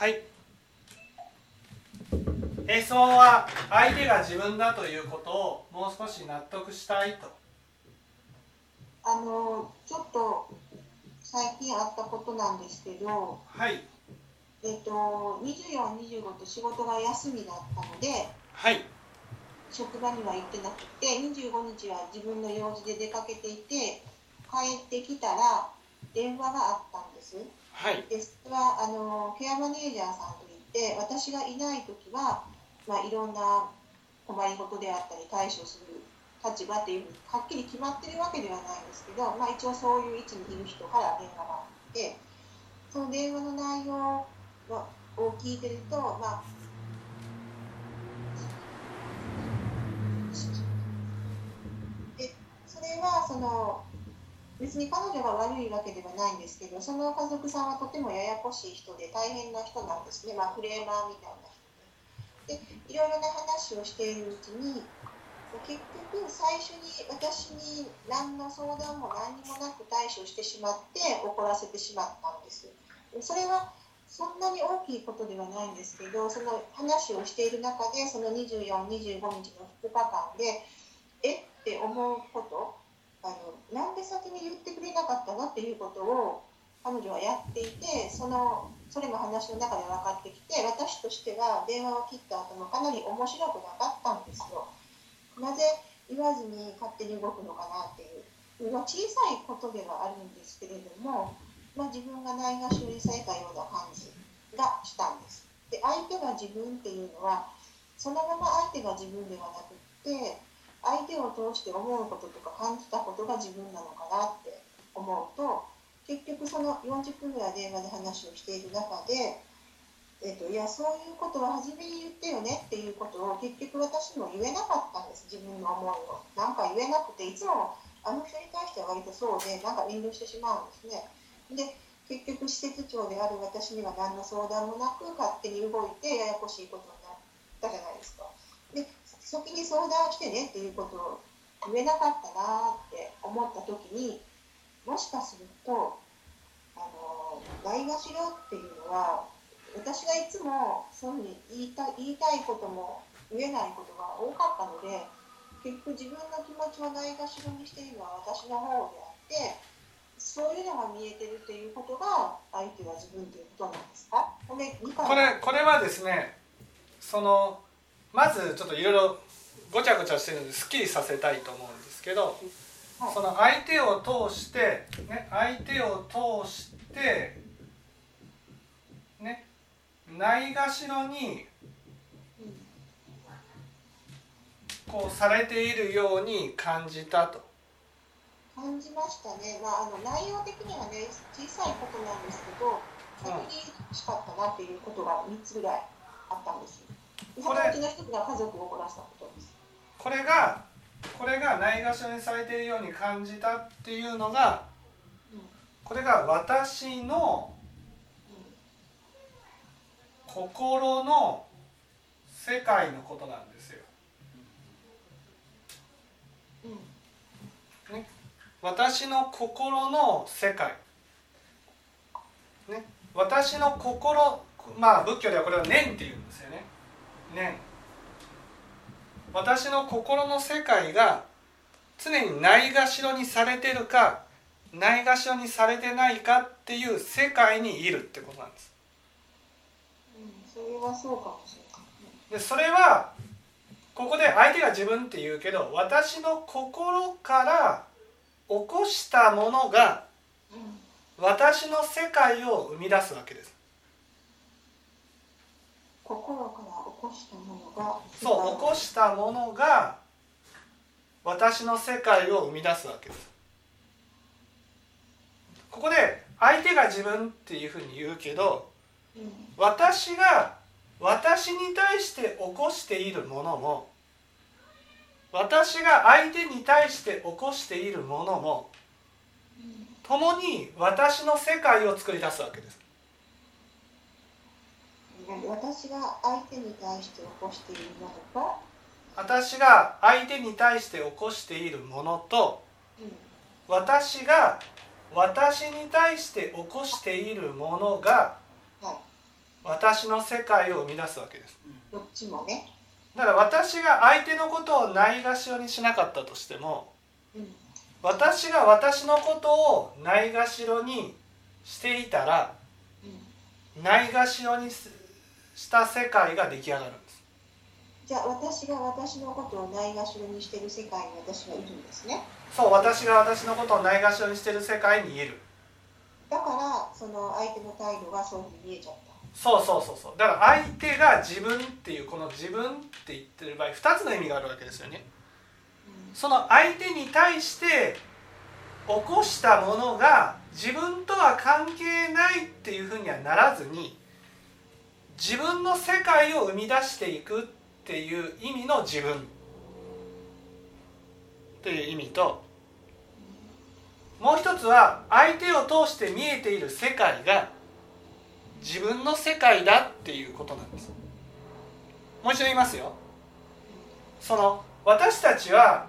はい。へそは相手が自分だということをもう少し納得したいと。あのちょっと最近あったことなんですけど。はい。えっと2425と仕事が休みだったので。はい。職場には行ってなくて25日は自分の用事で出かけていて帰ってきたら電話があったんですはい。でそれはあのケアマネージャーさんといって私がいない時は、まあ、いろんな困りごとであったり対処する立場っていうふうにはっきり決まってるわけではないんですけど、まあ、一応そういう位置にいる人から電話があってその電話の内容を聞いてるとまあでそれはその別に彼女が悪いわけではないんですけどその家族さんはとてもややこしい人で大変な人なんですね、まあ、フレーマーみたいな人で。でいろいろな話をしているうちに結局最初に私に何の相談も何もなく対処してしまって怒らせてしまったんです。それはそんなに大きいことではないんですけどその話をしている中でその2425日の2日間でえ？って思うことあのなんで先に言ってくれなかったのっていうことを彼女はやっていてそのそれも話の中で分かってきて私としては電話を切った後もかなり面白くなかったんですよ。なぜ言わずに勝手に動くのかなっていう小さいことではあるんですけれども、まあ、自分がないがしろにされたような感じがしたんです。で相手が自分っていうのはそのまま相手が自分ではなくって相手を通して思うこととか感じたことが自分なのかなって思うと結局その40分ぐらい電話で話をしている中でえーと、いやそういうことは初めに言ってよねっていうことを結局私も言えなかったんです自分の思いを。なんか言えなくていつもあの人に対しては割とそうでなんか遠慮してしまうんですね。で結局施設長である私には何の相談もなく勝手に動いてややこしいことになったじゃないですか。で先に相談してねっていうことを言えなかったなって思った時にもしかするとあのないがしろっていうのは私がいつもそういうふうに言いた言いたいことも言えないことが多かったので結局自分の気持ちをないがしろにしているのは私の方であってそういうのが見えてるっていうことが相手が自分ということなんですか？これこれこれはですねそのまずちょっといろいろごちゃごちゃしてるのですっきりさせたいと思うんですけど、はい、その相手を通して、ね、相手を通してねないがしろにこうされているように感じたと。感じましたね、まあ、あの内容的にはね小さいことなんですけど先にしかったなっていうことが3つぐらいあったんですこれがことですこれがこれがないがしろにされているように感じたっていうのが、これが私の心の世界のことなんですよ。ね、私の心の世界。ね、私の心まあ仏教ではこれを念っていうんですよね。念。私の心の世界が常にないがしろにされてるかないがしろにされてないかっていう世界にいるってことなんです。それはそうかもしれない。でそれはここで相手が自分って言うけど私の心から起こしたものが私の世界を生み出すわけです。心そう起こしたものが私の世界を生み出すわけです。ここで相手が自分っていうふうに言うけど、私が私に対して起こしているものも私が相手に対して起こしているものも共に私の世界を作り出すわけです。私が相手に対して起こしているものと私が相手に対して起こしているものと、うん、私が私に対して起こしているものが、はい、私の世界を生み出すわけです。どっちもね、だから私が相手のことをないがしろにしなかったとしてもうん。私が私のことをないがしろにしていたらうん、ないがしろにすした世界が出来上がるんです。じゃあ私が私のことをないがしろにしてる世界に私はいるんですね。そう私が私のことをないがしろにしてる世界にいる。だからその相手の態度がそういうふうに見えちゃった。そうそうそうそう。だから相手が自分っていうこの自分って言ってる場合2つの意味があるわけですよね。その相手に対して起こしたものが自分とは関係ないっていうふうにはならずに自分の世界を生み出していくっていう意味の自分という意味ともう一つは相手を通して見えている世界が自分の世界だっていうことなんです。もう一度言いますよ。その私たちは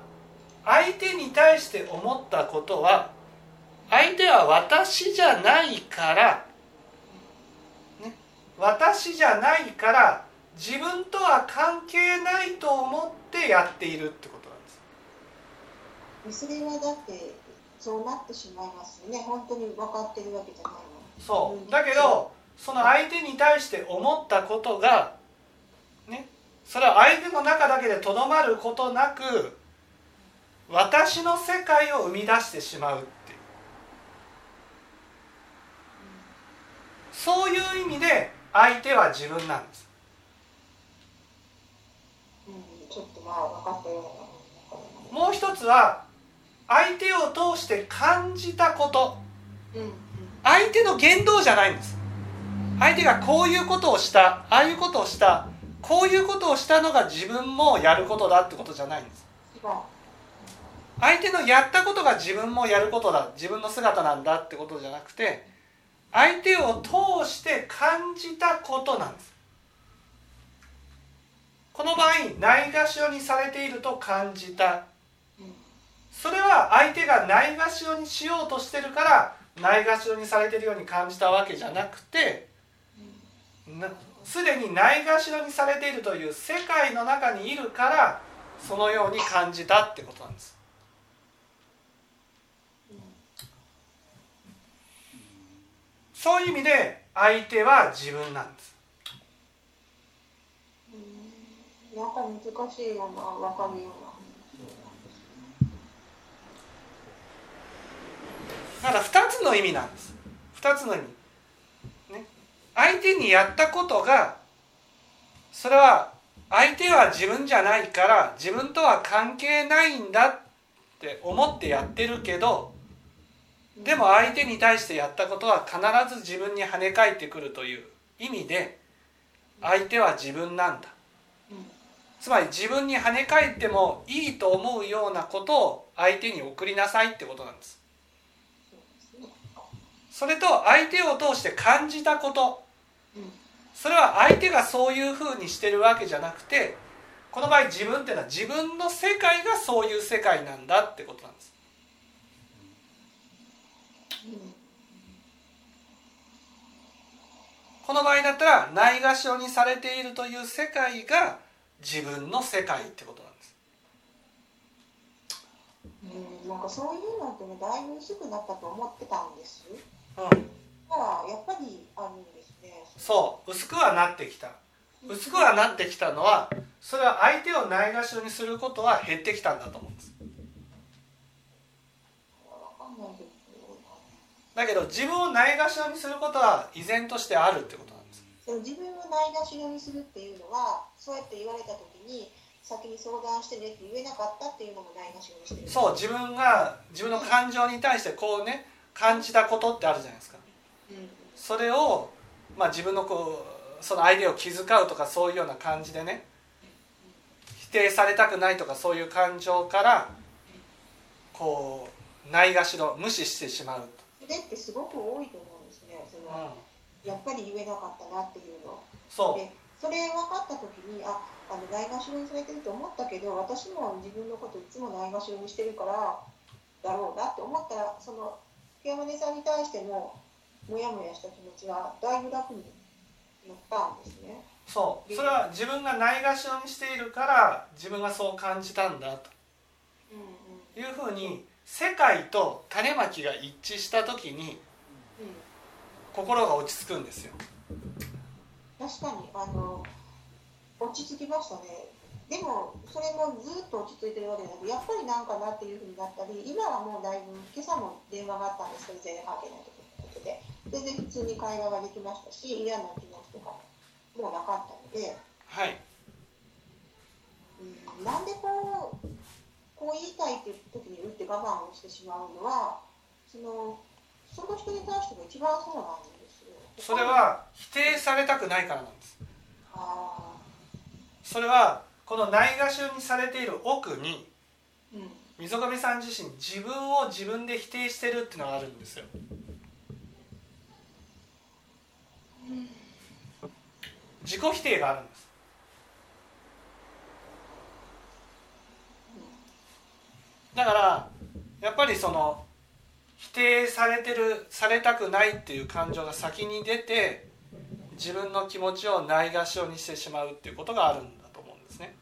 相手に対して思ったことは相手は私じゃないから、私じゃないから自分とは関係ないと思ってやっているってことなんです。それはだってそうなってしまいますよね。本当に分かってるわけじゃないの。そう。だけどその相手に対して思ったことがねそれは相手の中だけでとどまることなく私の世界を生み出してしまうっていう。そういう意味で相手は自分なんです。もう一つは相手を通して感じたこと。相手の言動じゃないんです。相手がこういうことをしたああいうことをしたこういうことをしたのが自分もやることだってことじゃないんです。相手のやったことが自分もやることだ。自分の姿なんだってことじゃなくて相手を通して感じたことなんです。この場合ないがしろにされていると感じた。それは相手がないがしろにしようとしてるからないがしろにされてるように感じたわけじゃなくてすでにないがしろにされているという世界の中にいるからそのように感じたってことなんです。そういう意味で相手は自分なんです。うん。なんか難しいような分かるような。だから2つの意味なんです。2つの意味。ね。相手にやったことがそれは相手は自分じゃないから自分とは関係ないんだって思ってやってるけどでも相手に対してやったことは必ず自分に跳ね返ってくるという意味で相手は自分なんだ。つまり自分に跳ね返ってもいいと思うようなことを相手に送りなさいってことなんです。それと相手を通して感じたこと。それは相手がそういうふうにしてるわけじゃなくてこの場合自分っていうのは自分の世界がそういう世界なんだってことなんですうんこの場合だったらないがしろにされているという世界が自分の世界ってことなんです。うんなんかそういうのってねだいぶ薄くなったと思ってたんです。うん。だからやっぱりあるんですね。そう。薄くはなってきた。薄くはなってきたのはそれは相手をないがしろにすることは減ってきたんだと思うんですわかんないけどだけど自分をないがしろにすることは依然としてあるってことなんです。でも自分をないがしろにするっていうのはそうやって言われた時に先に相談してねって言えなかったっていうのもないがしろにしてる。そう自分が自分の感情に対してこうね感じたことってあるじゃないですか。うん。それを、まあ、自分のこうその相手を気遣うとかそういうような感じでね否定されたくないとかそういう感情からこうないがしろ無視してしまうそれってすごく多いと思うんですね。そと、の、うん、やっぱり言えなかったなっていうの。そでそれ分かった時にああのないがしろにされてると思ったけど私も自分のこといつもないがしろにしてるからだろうなって思ったらその山根さんに対してもモヤモヤした気持ちはだいぶ楽になったんですね。そう。それは自分がないがしろにしているから自分がそう感じたんだというふうに世界と種まきが一致した時にうん心が落ち着くんですよ。確かにあの落ち着きましたね。でもそれもずっと落ち着いてるわけじゃなくやっぱりなんかなっていうふうになったり今はもうだいぶ今朝も電話があったんですけど全然関係ないことで全然普通に会話ができましたし嫌な気持ちとかもうなかったので、はい。うん、なんでこうこう言いたいっていう時に打って我慢をしてしまうのはそのその人に対しても一番そうなんですよ。それは否定されたくないからなんです。あそれはこのないがしろにされている奥にーうん。溝上さん自身自分を自分で否定してるっていうのがあるんですよ。自己否定があるんですだからやっぱりその否定されてるされたくないっていう感情が先に出て自分の気持ちをないがしろにしてしまうっていうことがあるんだと思うんですね。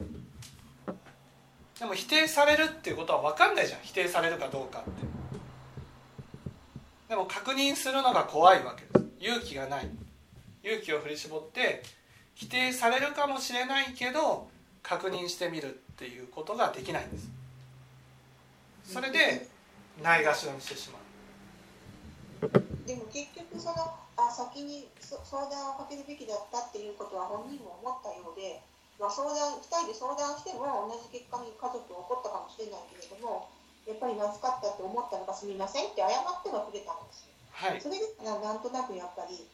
でも否定されるっていうことは分かんないじゃん。否定されるかどうかって。でも確認するのが怖いわけです。勇気がない。勇気を振り絞って否定されるかもしれないけど確認してみるっていうことができないんです。それでないがしろにしてしまうでも結局そのあ先にそ相談をかけるべきだったっていうことは本人も思ったようで、まあ、相談2人で相談しても同じ結果に家族は起こったかもしれないけれどもやっぱりまずかったって思ったのかすみませんって謝ってはくれたんですよ。はいそれでななんとなくやっぱり、うん、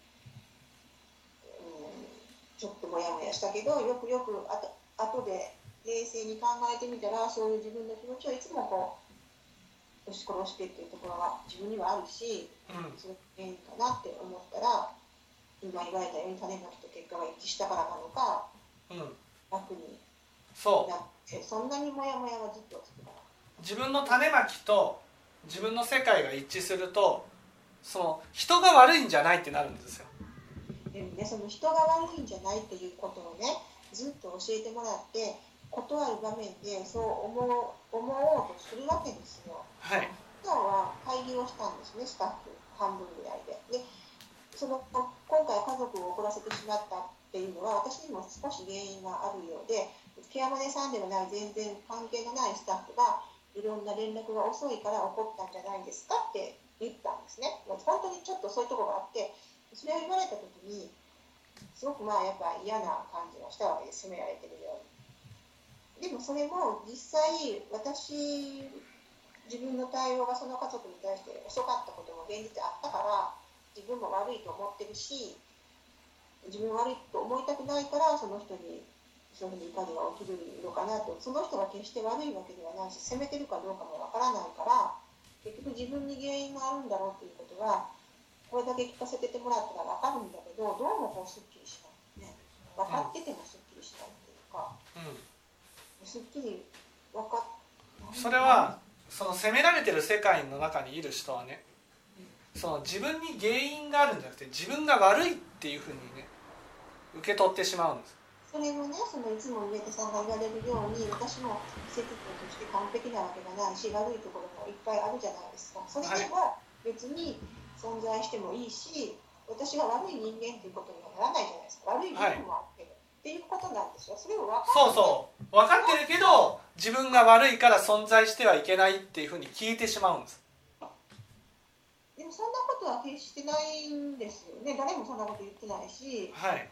ちょっとモヤモヤしたけどよくよくあと後で冷静に考えてみたらそういう自分の気持ちをいつもこう押し殺してっていうところが自分にはあるしうん。それが原因かなって思ったら今言われたように種まきと結果が一致したからなのかうん。楽にそうなってそんなにモヤモヤがずっとつくか。ら。自分の種まきと自分の世界が一致するとその人が悪いんじゃないってなるんですよ。でもね、その人が悪いんじゃないっていうことをねずっと教えてもらって断る場面でそう思う思おうとするわけですよ。はい今は会議をしたんですねスタッフ半分ぐらいで。でその今回家族を怒らせてしまったっていうのは私にも少し原因があるようでケアマネさんではない全然関係のないスタッフがいろんな連絡が遅いから怒ったんじゃないですかって言ったんですね。本当にちょっとそういうところがあってそれを言われた時にすごくまあやっぱ嫌な感じがしたわけです責められてるように。でもそれも実際私自分の対応がその家族に対して遅かったことも現実あったから自分も悪いと思ってるし自分悪いと思いたくないからその人にそういうふうに怒りが起きるのかなと。その人が決して悪いわけではないし責めてるかどうかもわからないから結局自分に原因があるんだろうということはこれだけ聞かせててもらったらわかるんだけどどうもこうすっきりしない、ね、分かっててもすっきりしないっていうか。うすっきり分かそれはその責められてる世界の中にいる人はねその自分に原因があるんじゃなくて自分が悪いっていうふうにね受け取ってしまうんです。それもねそのいつも上田さんが言われるように私も施設として完璧なわけがないし悪いところもいっぱいあるじゃないですか。それでも別に存在してもいいし私が悪い人間っていうことにはならないじゃないですか。悪い部分もある。けど、っていうことなんですよ。それを分かそうそう。分かってるけど自分が悪いから存在してはいけないっていうふうに聞いてしまうんです。でもそんなことは決してないんですよね。誰もそんなこと言ってないし。はい。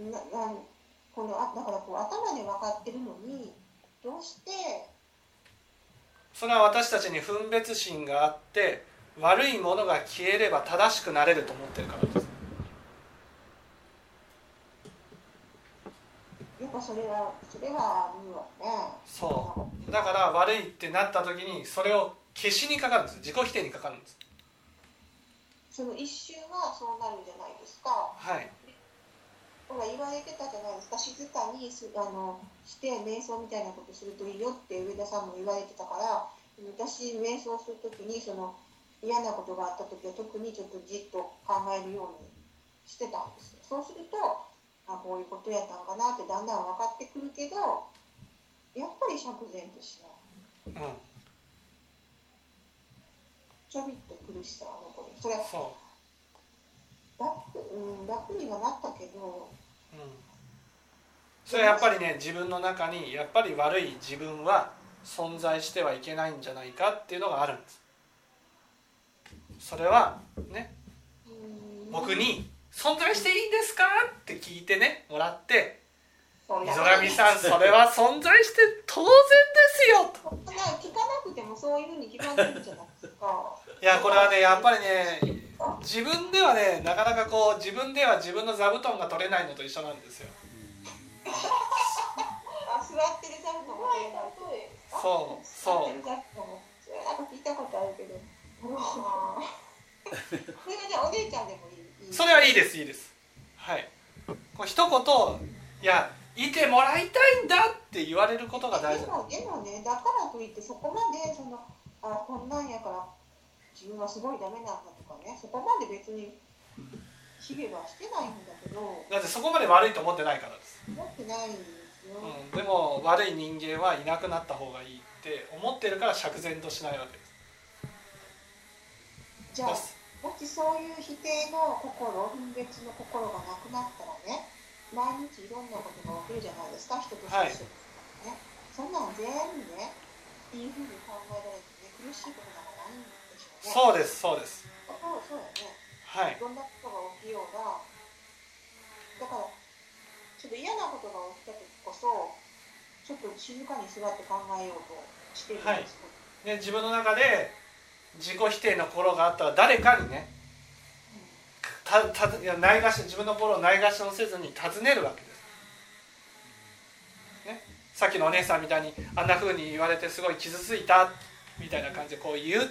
ななんこのあだからこう頭で分かってるのにどうしてそれは私たちに分別心があって悪いものが消えれば正しくなれると思ってるからですそれはそれはね。そう。だから悪いってなった時にそれを消しにかかるんです。自己否定にかかるんです。その一瞬はそうなるじゃないですか。はい。ほら言われてたじゃないですか。静かにすあのして瞑想みたいなことするといいよって上田さんも言われてたから私瞑想する時にその嫌なことがあった時は特にちょっとじっと考えるようにしてたんですよ。そうするとあこういうことやったんかなってだんだん分かってくるけどやっぱり釈然としない。うん。ちょびっと苦しさは残る。それそ楽,、うん、楽にはなったけどう、うん、それはやっぱりね自分の中にやっぱり悪い自分は存在してはいけないんじゃないかっていうのがあるんです。それはねうん。僕に「存在していいんですか?」って聞いてねもらって溝上さんそれは存在して当然ですよと。聞かなくてもそういうふうに決まってるじゃないですか。いやこれはねやっぱりね自分ではねなかなかこう自分では自分の座布団が取れないのと一緒なんですよ。あ座ってる座布団も取れないそうそう。なんか聞いたことあるけど。それがじゃあお姉ちゃんでもいい？それはいいです。いいですはい。こう一言いやいてもらいたいんだって言われることが大事。でもでもねだからといってそこまでそのあこんなんやから自分はすごいダメなんだとかねそこまで別に卑下はしてないんだけどだってそこまで悪いと思ってないからです、思ってないんですよ、うん、でも悪い人間はいなくなった方がいいって思ってるから釈然としないわけです。じゃあもしそういう否定の心分別の心がなくなったらね毎日いろんなことが起きるじゃないですか人として、はいね、そんなん全部ねいいふうに考えられてね苦しいことなんかないんでしょうね。そうですそうです。そうそうやね。はい。どんなことが起きようがだからちょっと嫌なことが起きた時こそちょっと静かに座って考えようとしてるんですよ、で自分の中で自己否定の心があったら誰かにねたたいやないがし自分の心をないがしろせずに尋ねるわけです、ね、さっきのお姉さんみたいにあんな風に言われてすごい傷ついたみたいな感じでこう言う、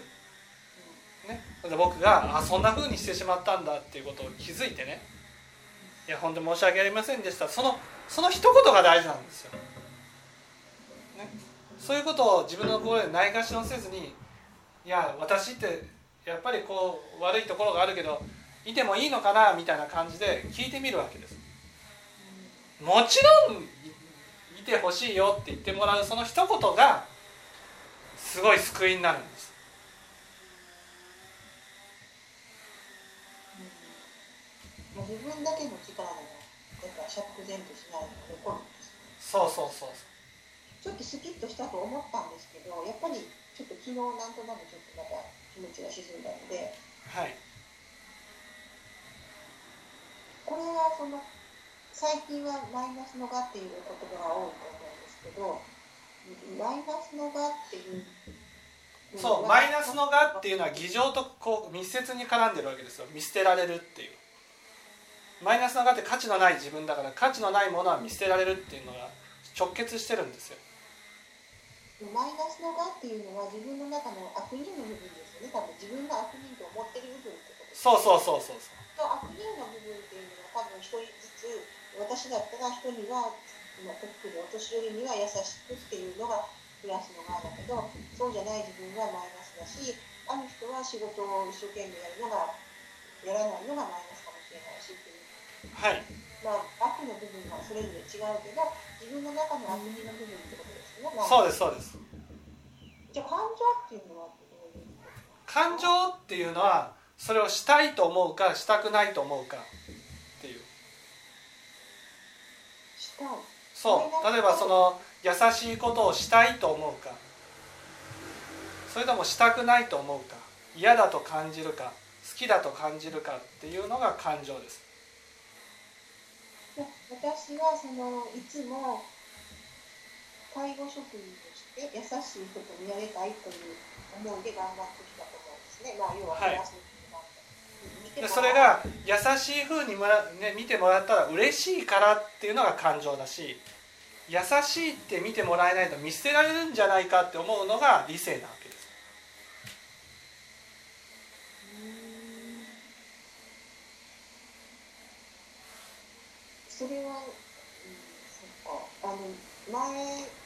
ね、で僕があそんな風にしてしまったんだっていうことを気づいてね。いや本当に申し訳ありませんでした。そのその一言が大事なんですよ、ね、そういうことを自分の心でないがしろせずにいや私ってやっぱりこう悪いところがあるけどいてもいいのかなみたいな感じで聞いてみるわけです。もちろんいいてほしいよって言ってもらうその一言がすごい救いになるんです。もう自分だけの力でもやっぱ釈然としないのが残るんですそうそうそう。ちょっとスキッとしたと思ったんですけどやっぱりちょっと昨日なんとなくちょっとまた気持ちが沈んだので。はい。これはその最近はマイナスのがっていう言葉が多いと思うんですけどマイナスのがっていうそうマイナスのがっていうのは偽情とこう密接に絡んでるわけですよ。見捨てられるっていう。マイナスのがって価値のない自分だから価値のないものは見捨てられるっていうのが直結してるんですよマイナスのがっていうのは自分の中の悪人の部分ですよね。多分自分が悪人と思ってる部分ってことですそうそうそうそうそうと悪人の部分っていうのは多分一人ずつ私だったら人にはまあ特にお年寄りには優しくっていうのがプラスの側だけどそうじゃない自分はマイナスだしある人は仕事を一生懸命やるのがやらないのがマイナスかもしれないしっていう。はい。まあ悪の部分はそれぞれ違うけど自分の中の悪人の部分ってことですそうですそうです。じゃあ感情っていうのはどういうことですか感情っていうのはそれをしたいと思うかしたくないと思うかっていう。したい。そう。例えばその優しいことをしたいと思うか。それともしたくないと思うか。嫌だと感じるか。好きだと感じるかっていうのが感情です。私はそのいつも介護職員として優しい人と見られたいという思いで頑張ってきたと思うんですね。まあ要ははい。それが優しい風にもら、ね、見てもらったら嬉しいからっていうのが感情だし優しいって見てもらえないと見捨てられるんじゃないかって思うのが理性なわけです。それは、うん、そっか。あの前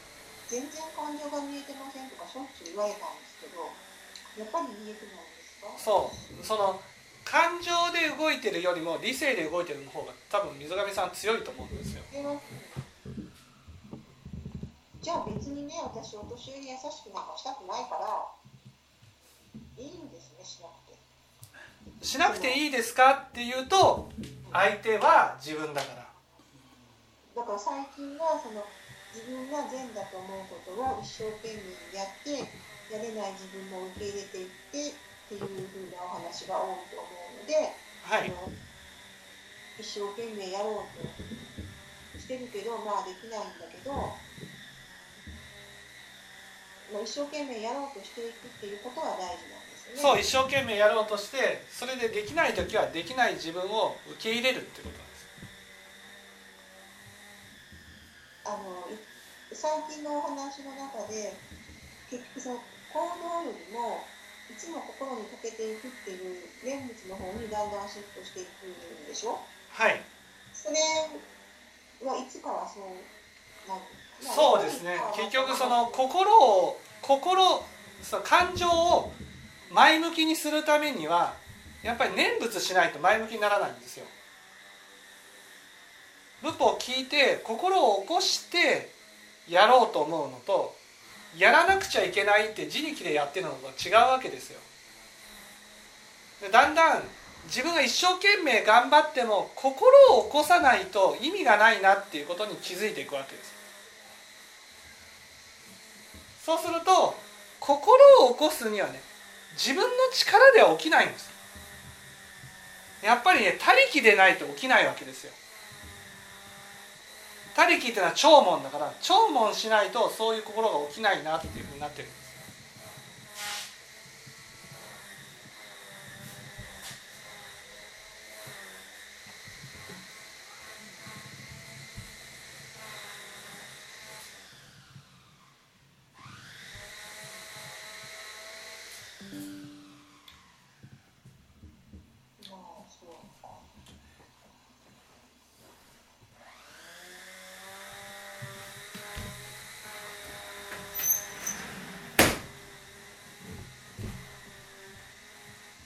全然感情が見えてませんとかしょっちゅう言われたんですけどやっぱり見えてないんですか？そうその感情で動いてるよりも理性で動いてるの方が多分水上さん強いと思うんですよ。じゃあ別にね私お年寄り優しくなんかしたくないからいいんですねしなくて。しなくていいですかっていうと相手は自分だから。だから最近はその自分が善だと思うことを一生懸命やってやれない自分も受け入れていってっていうふうなお話が多いと思うので、はい、一生懸命やろうとしてるけどまあできないんだけど、まあ、一生懸命やろうとしていくっていうことは大事なんですよね。そう一生懸命やろうとしてそれでできない時はできない自分を受け入れるってことなんです。あの最近のお話の中で結局その行動よりもいつも心にかけていくっていう念仏の方にだんだんシフトしていくんでしょ？はい。それはいつからそうなるそうですね。結局その心を心その感情を前向きにするためにはやっぱり念仏しないと前向きにならないんですよ。仏法を聞いて心を起こしてやろうと思うのとやらなくちゃいけないって自力でやってるのと違うわけですよ。だんだん自分が一生懸命頑張っても心を起こさないと意味がないなっていうことに気づいていくわけです。そうすると心を起こすにはね自分の力では起きないんです。やっぱりね他力でないと起きないわけですよ。他力っていうのは聴聞だから聴聞しないとそういう心が起きないなっていうふうになってる。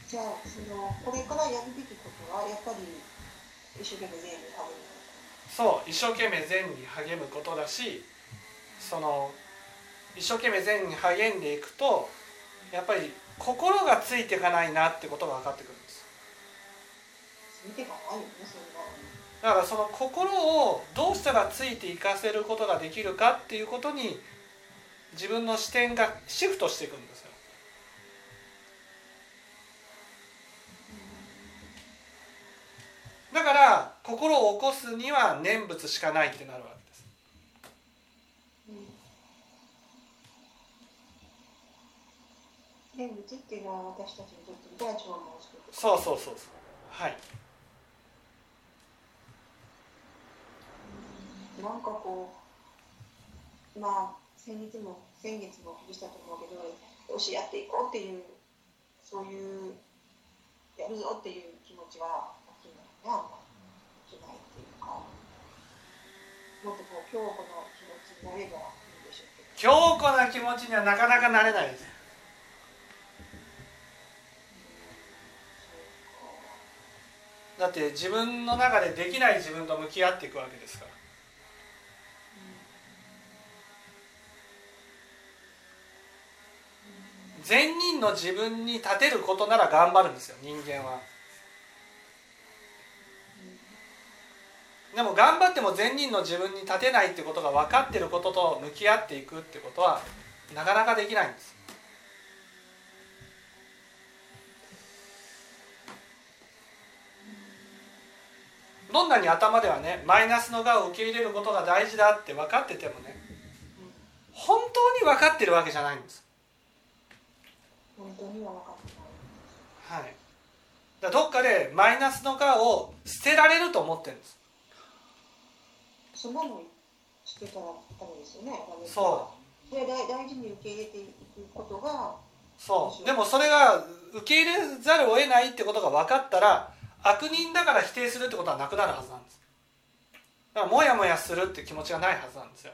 じゃあそのこれからやるべきことはやっぱり一生懸命全部励むそう一生懸命善に励むことだしその一生懸命善に励んでいくとやっぱり心がついていかないなってことが分かってくるんです。だからその心をどうしたらついていかせることができるかっていうことに自分の視点がシフトしていくんですよだから心を起こすには念仏しかないってなるわけです。念仏っていうのは私たちにとって大腸を作るそうそうそうそう。はい。なんかこうまあ先日も先月もお聞きしたと思うけどよしやっていこうっていうそういうやるぞっていう気持ちは起きないな起きないっていうかもっとこう強固な気持ちになればいいんでしょうけど強固な気持ちにはなかなかなれないです。だって自分の中でできない自分と向き合っていくわけですから。善人の自分に立てることなら頑張るんですよ人間は。でも頑張っても善人の自分に立てないってことが分かってることと向き合っていくってことはなかなかできないんです。どんなに頭ではねマイナスのがを受け入れることが大事だって分かっててもね本当に分かってるわけじゃないんです。本当には分かってない。はい。だどっかでマイナスのがを捨てられると思ってるんですそんなのしてたらダメですよねそう。で大大事に受け入れていくことがそう。でもそれが受け入れざるを得ないってことが分かったら悪人だから否定するってことはなくなるはずなんです。だからモヤモヤするって気持ちがないはずなんですよ。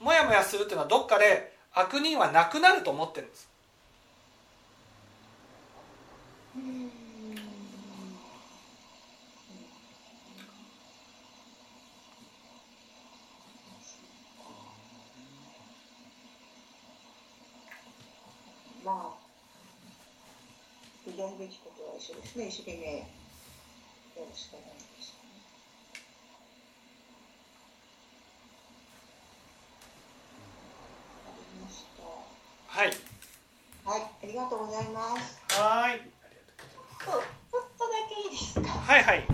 モヤモヤするっていうのはどっかで悪人はなくなると思ってるんです。うんまあ、やるべきことは一緒ですね、一生懸命やるしかないですよね。わかりました。はいはい、ありがとうございます。はーいちょっとだけいいですか？はいはい